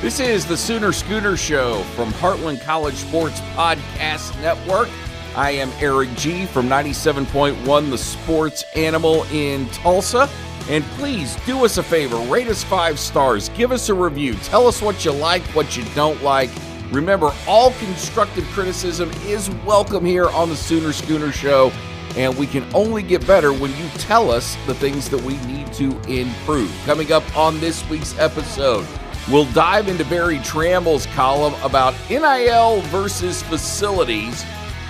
This is the Sooner Schooner Show from Heartland College Sports Podcast Network. I am Erik Gee from 97.1 The Sports Animal in Tulsa. And please do us a favor, rate us five stars, give us a review, tell us what you like, what you don't like. Remember, all constructive criticism is welcome here on the Sooner Schooner Show, and we can only get better when you tell us the things that we need to improve. Coming up on this week's episode, We'll dive into Berry Tramel's column about NIL versus facilities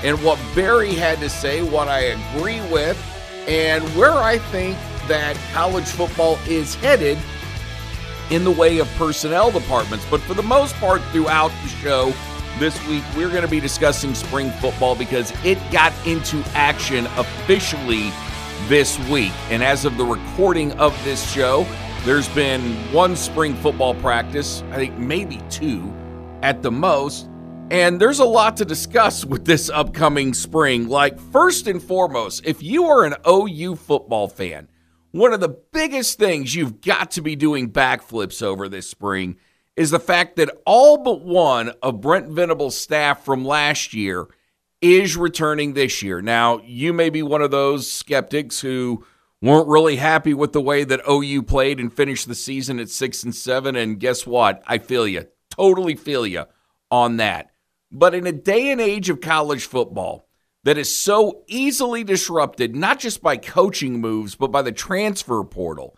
and what Barry had to say, what I agree with, and where I think that college football is headed in the way of personnel departments. But for the most part, throughout the show this week, we're going to be discussing spring football because it got into action officially this week. And as of the recording of this show, there's been one spring football practice, I think maybe two at the most. And there's a lot to discuss with this upcoming spring. Like, first and foremost, if you are an OU football fan, one of the biggest things you've got to be doing backflips over this spring is the fact that all but one of Brent Venables' staff from last year is returning this year. Now, you may be one of those skeptics who weren't really happy with the way that OU played and finished the season at six and seven. And guess what? I feel you. Totally feel you on that. But in a day and age of college football that is so easily disrupted, not just by coaching moves, but by the transfer portal,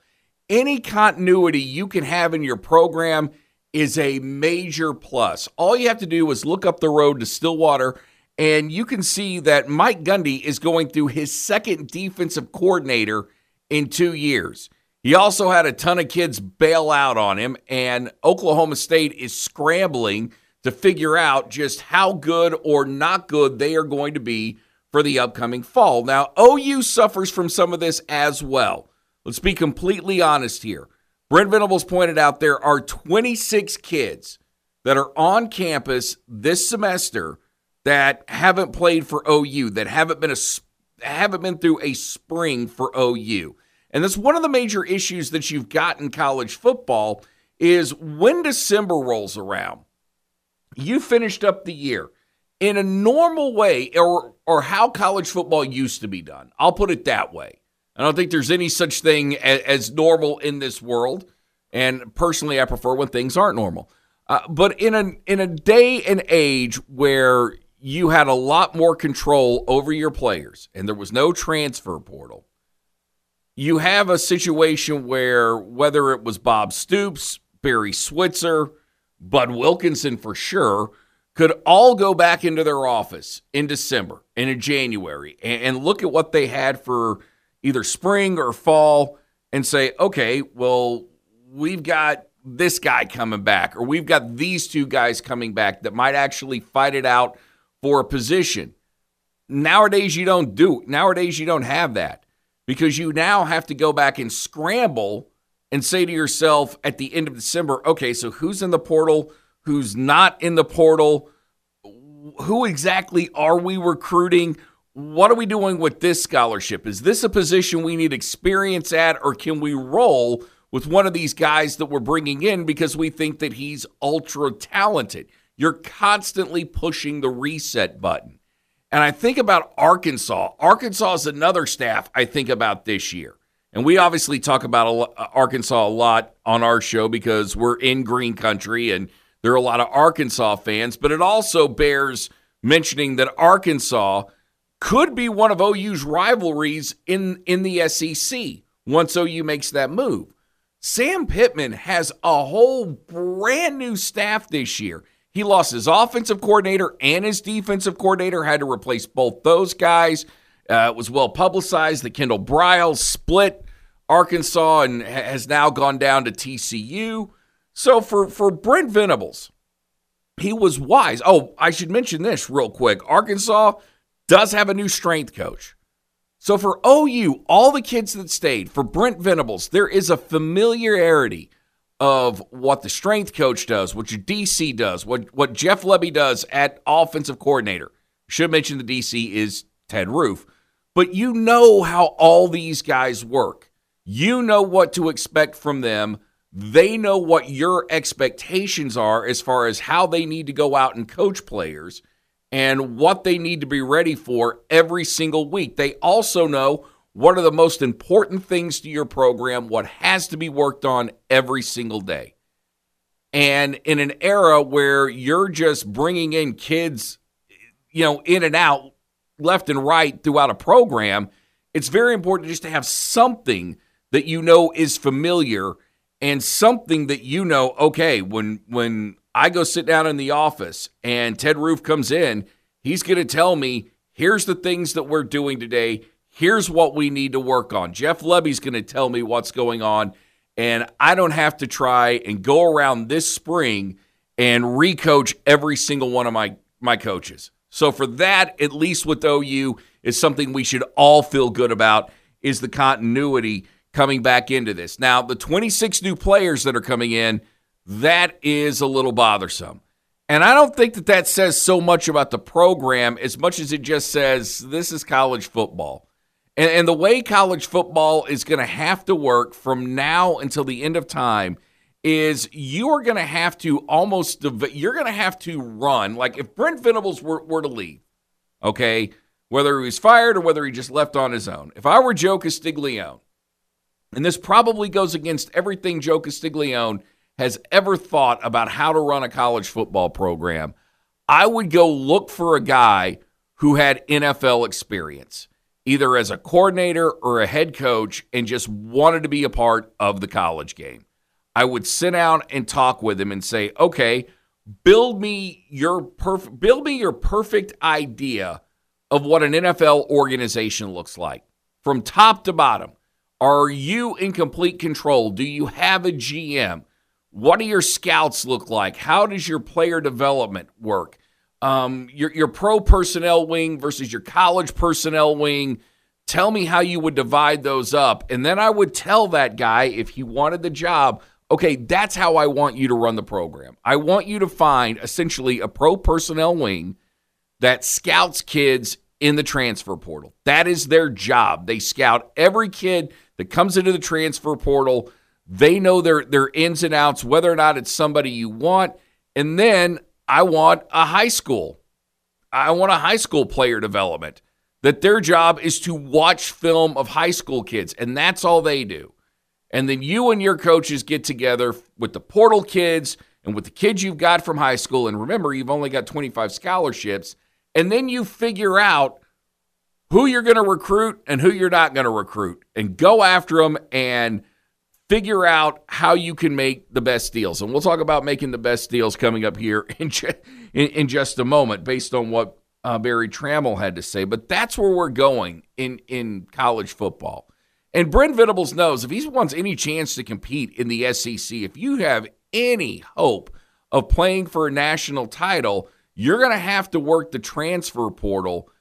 any continuity you can have in your program is a major plus. All you have to do is look up the road to Stillwater and you can see that Mike Gundy is going through his second defensive coordinator in two years. He also had a ton of kids bail out on him, and Oklahoma State is scrambling to figure out just how good or not good they are going to be for the upcoming fall. Now, OU suffers from some of this as well. Let's be completely honest here. Brent Venables pointed out there are 26 kids that are on campus this semester that haven't played for OU, that haven't been a haven't been through a spring for OU. And that's one of the major issues that you've got in college football is when December rolls around, you finished up the year in a normal way or or how college football used to be done. I'll put it that way. I don't think there's any such thing as, as normal in this world. And personally, I prefer when things aren't normal. Uh, but in a in a day and age where you had a lot more control over your players and there was no transfer portal, you have a situation where whether it was Bob Stoops, Barry Switzer, Bud Wilkinson for sure, could all go back into their office in December and in January and, look at what they had for either spring or fall and say, okay, well, we've got this guy coming back, or we've got these two guys coming back that might actually fight it out for a position. Nowadays, you don't do. Nowadays, you don't have that because you now have to go back and scramble and say to yourself at the end of December, okay, so who's in the portal? Who's not in the portal? Who exactly are we recruiting? What are we doing with this scholarship? Is this a position we need experience at, or can we roll with one of these guys that we're bringing in because we think that he's ultra talented? You're constantly pushing the reset button. And I think about Arkansas. Arkansas is another staff I think about this year. And we obviously talk about uh, Arkansas a lot on our show because we're in green country and there are a lot of Arkansas fans, but it also bears mentioning that Arkansas could be one of OU's rivalries in, in the SEC once OU makes that move. Sam Pittman has a whole brand new staff this year. He lost his offensive coordinator and his defensive coordinator, had to replace both those guys. Uh, it was well publicized that Kendall Briles split Arkansas and has now gone down to TCU. So for, for Brent Venables, he was wise. Oh, I should mention this real quick. Arkansas does have a new strength coach. So for OU, all the kids that stayed, for Brent Venables, there is a familiarity of what the strength coach does, what your DC does, what, what Jeff Lebby does at offensive coordinator. Should mention the DC is Ted Roof, but you know how all these guys work. You know what to expect from them They know what your expectations are as far as how they need to go out and coach players and what they need to be ready for every single week. They also know what are the most important things to your program, what has to be worked on every single day. And in an era where you're just bringing in kids, you know, in and out, left and right throughout a program, it's very important just to have something that you know is familiar and something that you know, okay, when when I go sit down in the office and Ted Roof comes in, he's going to tell me, here's the things that we're doing today. Here's what we need to work on. Jeff Lebby's going to tell me what's going on. And I don't have to try and go around this spring and recoach every single one of my, my coaches. So for that, at least with OU, is something we should all feel good about is the continuity coming back into this. Now, the 26 new players that are coming in, that is a little bothersome. And I don't think that that says so much about the program as much as it just says this is college football. And, and the way college football is going to have to work from now until the end of time is you are going to have to almost, you're going to have to run. Like if Brent Venables were, were to leave, okay, whether he was fired or whether he just left on his own. If I were Joe Castiglione, and this probably goes against everything Joe Castiglione has ever thought about how to run a college football program, I would go look for a guy who had NFL experience, either as a coordinator or a head coach, and just wanted to be a part of the college game. I would sit down and talk with him and say, okay, build me your perfect build me your perfect idea of what an NFL organization looks like from top to bottom. Are you in complete control? Do you have a GM? What do your scouts look like? How does your player development work? Um, your, your pro personnel wing versus your college personnel wing. Tell me how you would divide those up. And then I would tell that guy, if he wanted the job, okay, that's how I want you to run the program. I want you to find essentially a pro personnel wing that scouts kids in the transfer portal. That is their job. They scout every kid that comes into the transfer portal. They know their their ins and outs, whether or not it's somebody you want. And then I want a high school. I want a high school player development. That their job is to watch film of high school kids, and that's all they do. And then you and your coaches get together with the portal kids and with the kids you've got from high school. And remember, you've only got 25 scholarships. And then you figure out who you're going to recruit and who you're not going to recruit and go after them and figure out how you can make the best deals. And we'll talk about making the best deals coming up here in, in, in just a moment based on what uh, Berry Tramel had to say. But that's where we're going in, in college football. And Brent Venables knows if he wants any chance to compete in the SEC, if you have any hope of playing for a national title, you're going to have to work the transfer portal –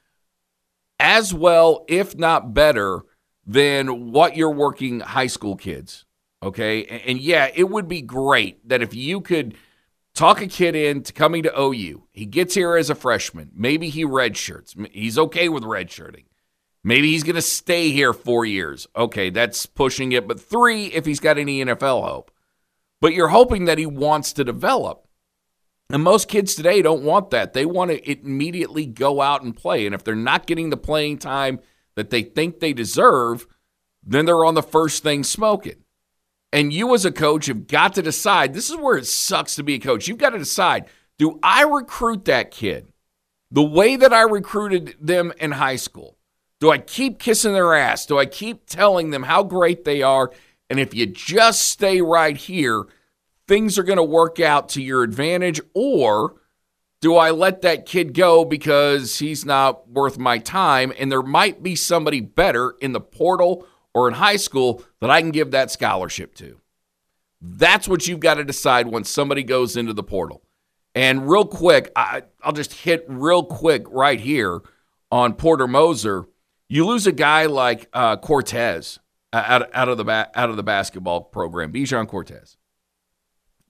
as well, if not better, than what you're working high school kids. Okay. And yeah, it would be great that if you could talk a kid into coming to OU, he gets here as a freshman. Maybe he redshirts. He's okay with redshirting. Maybe he's going to stay here four years. Okay, that's pushing it, but three if he's got any NFL hope. But you're hoping that he wants to develop. And most kids today don't want that. They want to immediately go out and play. And if they're not getting the playing time that they think they deserve, then they're on the first thing smoking. And you, as a coach, have got to decide this is where it sucks to be a coach. You've got to decide do I recruit that kid the way that I recruited them in high school? Do I keep kissing their ass? Do I keep telling them how great they are? And if you just stay right here, things are going to work out to your advantage? Or do I let that kid go because he's not worth my time and there might be somebody better in the portal or in high school that I can give that scholarship to? That's what you've got to decide when somebody goes into the portal. And real quick, I, will just hit real quick right here on Porter Moser. You lose a guy like uh, Cortes out, out of the ba- out of the basketball program, Bijan Cortes.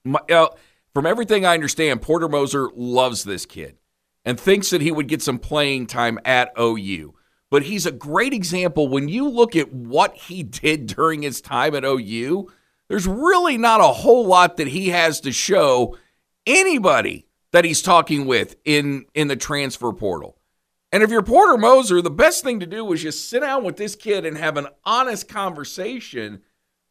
My, uh, from everything I understand, Porter Moser loves this kid and thinks that he would get some playing time at OU. But he's a great example when you look at what he did during his time at OU. there's really not a whole lot that he has to show anybody that he's talking with in in the transfer portal. And if you're Porter Moser, the best thing to do is just sit down with this kid and have an honest conversation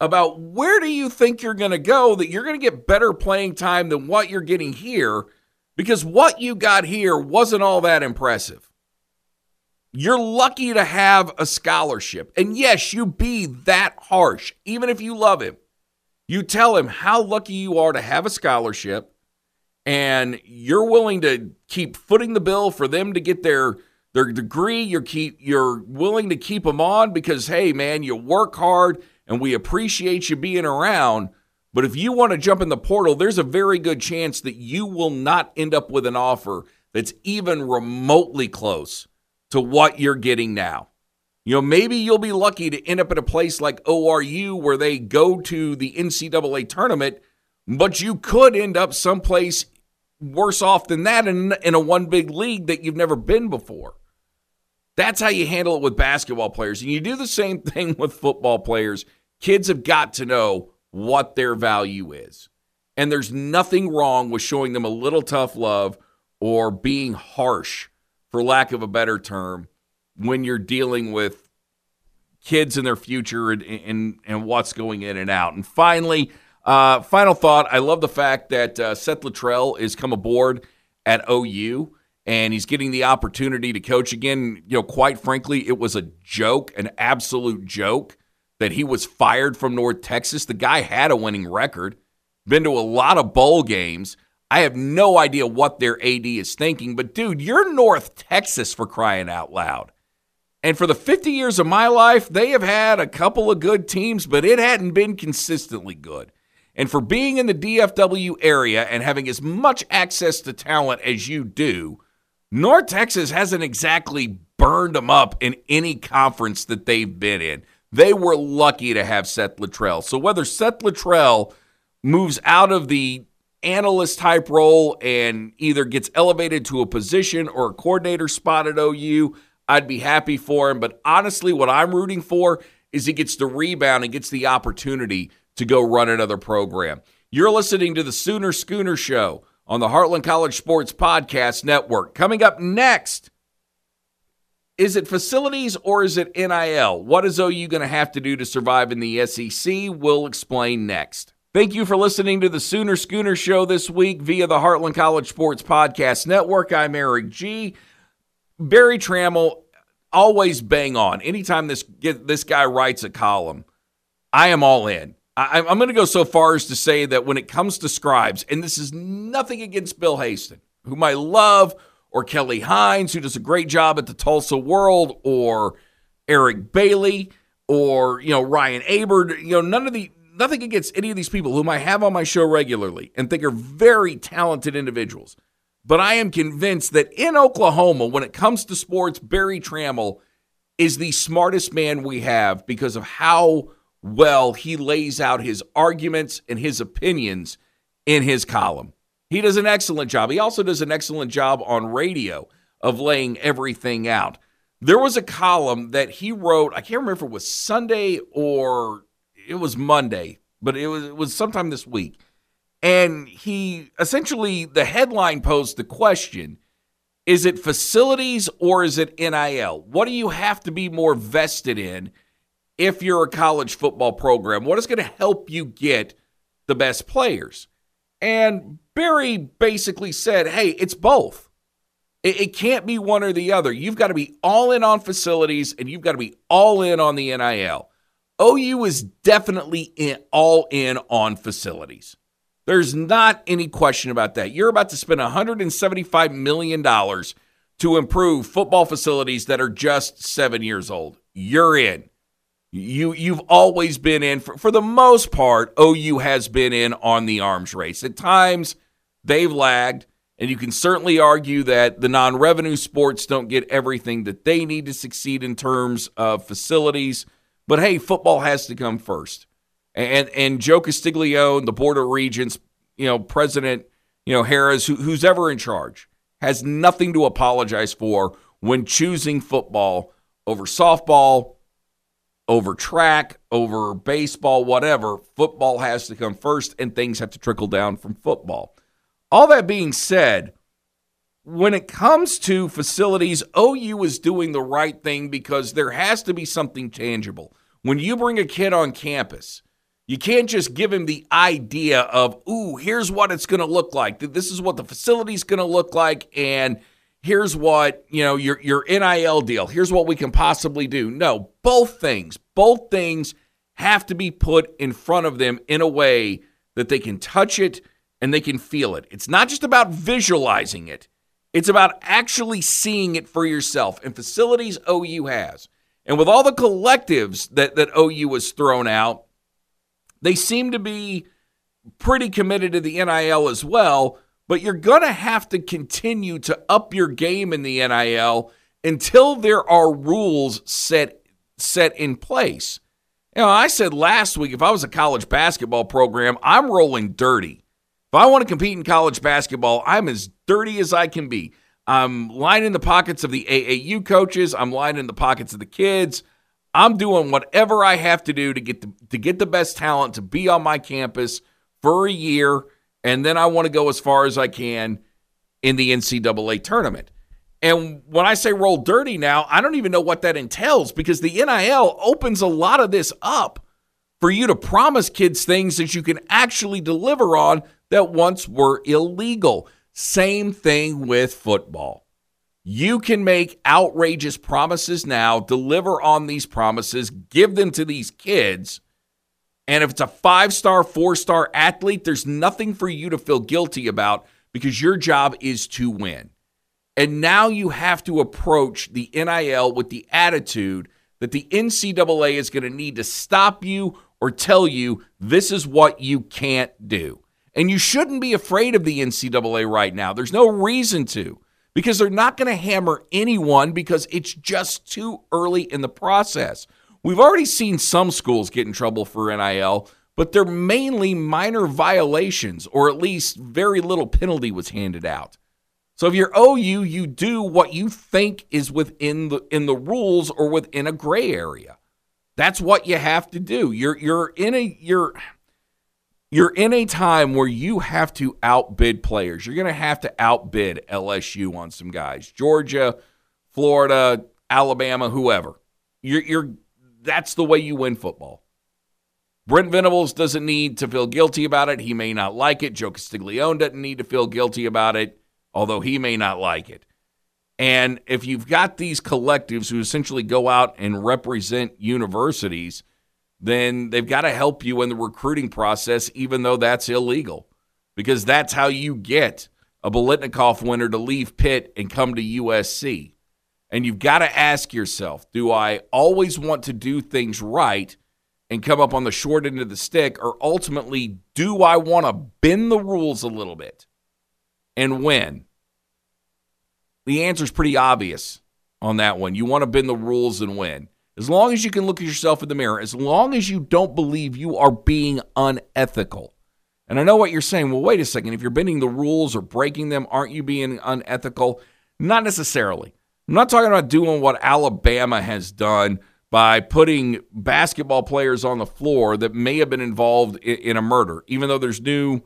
about where do you think you're going to go that you're going to get better playing time than what you're getting here because what you got here wasn't all that impressive. You're lucky to have a scholarship. And yes, you be that harsh, even if you love him. You tell him how lucky you are to have a scholarship and you're willing to keep footing the bill for them to get their their degree. You're keep you're willing to keep them on because hey, man, you work hard and we appreciate you being around. But if you want to jump in the portal, there's a very good chance that you will not end up with an offer that's even remotely close to what you're getting now. You know, maybe you'll be lucky to end up at a place like ORU where they go to the NCAA tournament, but you could end up someplace worse off than that in, in a one big league that you've never been before. That's how you handle it with basketball players. And you do the same thing with football players. Kids have got to know what their value is. And there's nothing wrong with showing them a little tough love or being harsh, for lack of a better term, when you're dealing with kids and their future and, and, and what's going in and out. And finally, uh, final thought I love the fact that uh, Seth Littrell is come aboard at OU and he's getting the opportunity to coach again. You know, quite frankly, it was a joke, an absolute joke that he was fired from North Texas. The guy had a winning record, been to a lot of bowl games. I have no idea what their AD is thinking, but dude, you're North Texas for crying out loud. And for the 50 years of my life, they have had a couple of good teams, but it hadn't been consistently good. And for being in the DFW area and having as much access to talent as you do, North Texas hasn't exactly burned them up in any conference that they've been in. They were lucky to have Seth Littrell. So whether Seth Littrell moves out of the analyst type role and either gets elevated to a position or a coordinator spot at OU, I'd be happy for him. But honestly, what I'm rooting for is he gets the rebound and gets the opportunity to go run another program. You're listening to the Sooner Schooner Show on the Heartland College Sports Podcast Network. Coming up next, is it facilities or is it NIL? What is OU going to have to do to survive in the SEC? We'll explain next. Thank you for listening to the Sooner Schooner Show this week via the Heartland College Sports Podcast Network. I'm Erik Gee. Berry Tramel, always bang on. Anytime this this guy writes a column, I am all in. I, am going to go so far as to say that when it comes to scribes, and this is nothing against Bill Haisten, whom I love, or Kelly Hines, who does a great job at the Tulsa World, or Eric Bailey, or you know Ryan Aber. You know, none of the nothing against any of these people whom I have on my show regularly and think are very talented individuals. But I am convinced that in Oklahoma, when it comes to sports, Berry Tramel is the smartest man we have because of how well he lays out his arguments and his opinions in his column. He does an excellent job. He also does an excellent job on radio of laying everything out. There was a column that he wrote, I can't remember if it was Sunday or it was Monday, but it was, it was sometime this week. And he essentially, the headline posed the question is it facilities or is it NIL? What do you have to be more vested in? if you're a college football program? What is going to help you get the best players? And Berry basically said, hey, it's both. It, can't be one or the other. You've got to be all in on facilities and you've got to be all in on the NIL. OU is definitely in, all in on facilities. There's not any question about that. You're about to spend $175 million to improve football facilities that are just seven years old. You're in. You you've always been in for, for the most part. OU has been in on the arms race. At times they've lagged, and you can certainly argue that the non-revenue sports don't get everything that they need to succeed in terms of facilities. But hey, football has to come first. And and Joe Castiglione, the Board of Regents, you know, President, you know, Harroz, who, who's ever in charge, has nothing to apologize for when choosing football over softball over track, over baseball, whatever. Football has to come first, and things have to trickle down from football. All that being said, when it comes to facilities, OU is doing the right thing because there has to be something tangible. When you bring a kid on campus, you can't just give him the idea of, ooh, here's what it's going to look like. This is what the facility's going to look like. And here's what, you know, your, your NIL deal. Here's what we can possibly do. No, both things, both things have to be put in front of them in a way that they can touch it and they can feel it. It's not just about visualizing it. It's about actually seeing it for yourself. And facilities OU has. And with all the collectives that, that OU has thrown out, they seem to be pretty committed to the NIL as well, but you're going to have to continue to up your game in the NIL until there are rules set set in place. You know, I said last week if I was a college basketball program, I'm rolling dirty. If I want to compete in college basketball, I'm as dirty as I can be. I'm lining the pockets of the AAU coaches, I'm lining the pockets of the kids. I'm doing whatever I have to do to get the, to get the best talent to be on my campus for a year, and then I want to go as far as I can in the NCAA tournament. And when I say roll dirty now, I don't even know what that entails because the NIL opens a lot of this up for you to promise kids things that you can actually deliver on that once were illegal. Same thing with football. You can make outrageous promises now, deliver on these promises, give them to these kids. And if it's a five star, four star athlete, there's nothing for you to feel guilty about because your job is to win. And now you have to approach the NIL with the attitude that the NCAA is going to need to stop you or tell you this is what you can't do. And you shouldn't be afraid of the NCAA right now. There's no reason to because they're not going to hammer anyone because it's just too early in the process. We've already seen some schools get in trouble for NIL, but they're mainly minor violations, or at least very little penalty was handed out. So if you're OU, you do what you think is within the in the rules or within a gray area. That's what you have to do. You're you're in a you're you're in a time where you have to outbid players. You're going to have to outbid LSU on some guys, Georgia, Florida, Alabama, whoever. You're, you're that's the way you win football. Brent Venables doesn't need to feel guilty about it. He may not like it. Joe Castiglione doesn't need to feel guilty about it, although he may not like it. And if you've got these collectives who essentially go out and represent universities, then they've got to help you in the recruiting process, even though that's illegal, because that's how you get a Biletnikoff winner to leave Pitt and come to USC. And you've got to ask yourself do I always want to do things right and come up on the short end of the stick, or ultimately, do I want to bend the rules a little bit and win? The answer is pretty obvious on that one. You want to bend the rules and win. As long as you can look at yourself in the mirror, as long as you don't believe you are being unethical. And I know what you're saying. Well, wait a second. If you're bending the rules or breaking them, aren't you being unethical? Not necessarily. I'm not talking about doing what Alabama has done by putting basketball players on the floor that may have been involved in, a murder, even though there's new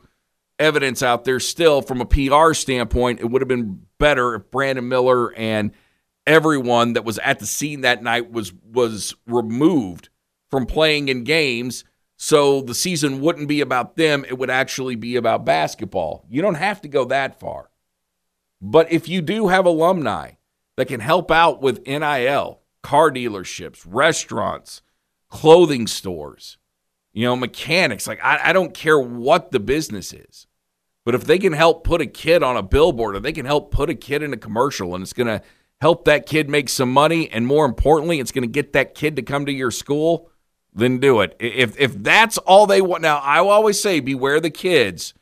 evidence out there still from a PR standpoint. It would have been better if Brandon Miller and everyone that was at the scene that night was was removed from playing in games. So the season wouldn't be about them. It would actually be about basketball. You don't have to go that far. But if you do have alumni that can help out with NIL car dealerships restaurants clothing stores you know mechanics like I, I don't care what the business is. But if they can help put a kid on a billboard or they can help put a kid in a commercial and it's going to help that kid make some money, and more importantly, it's going to get that kid to come to your school, then do it. If if that's all they want, now I always say, beware the kids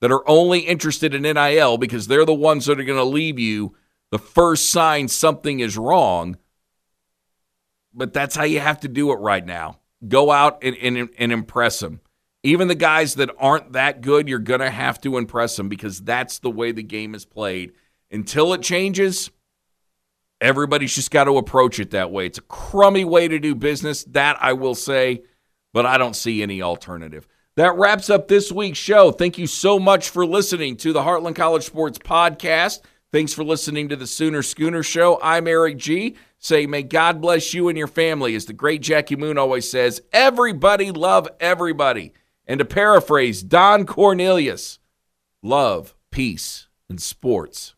that are only interested in NIL because they're the ones that are going to leave you the first sign something is wrong. But that's how you have to do it right now. Go out and, and, and impress them. Even the guys that aren't that good, you're going to have to impress them because that's the way the game is played. Until it changes, Everybody's just got to approach it that way. It's a crummy way to do business, that I will say, but I don't see any alternative. That wraps up this week's show. Thank you so much for listening to the Heartland College Sports Podcast. Thanks for listening to the Sooner Schooner Show. I'm Erik Gee. Say, may God bless you and your family. As the great Jackie Moon always says, everybody love everybody. And to paraphrase Don Cornelius, love, peace, and sports.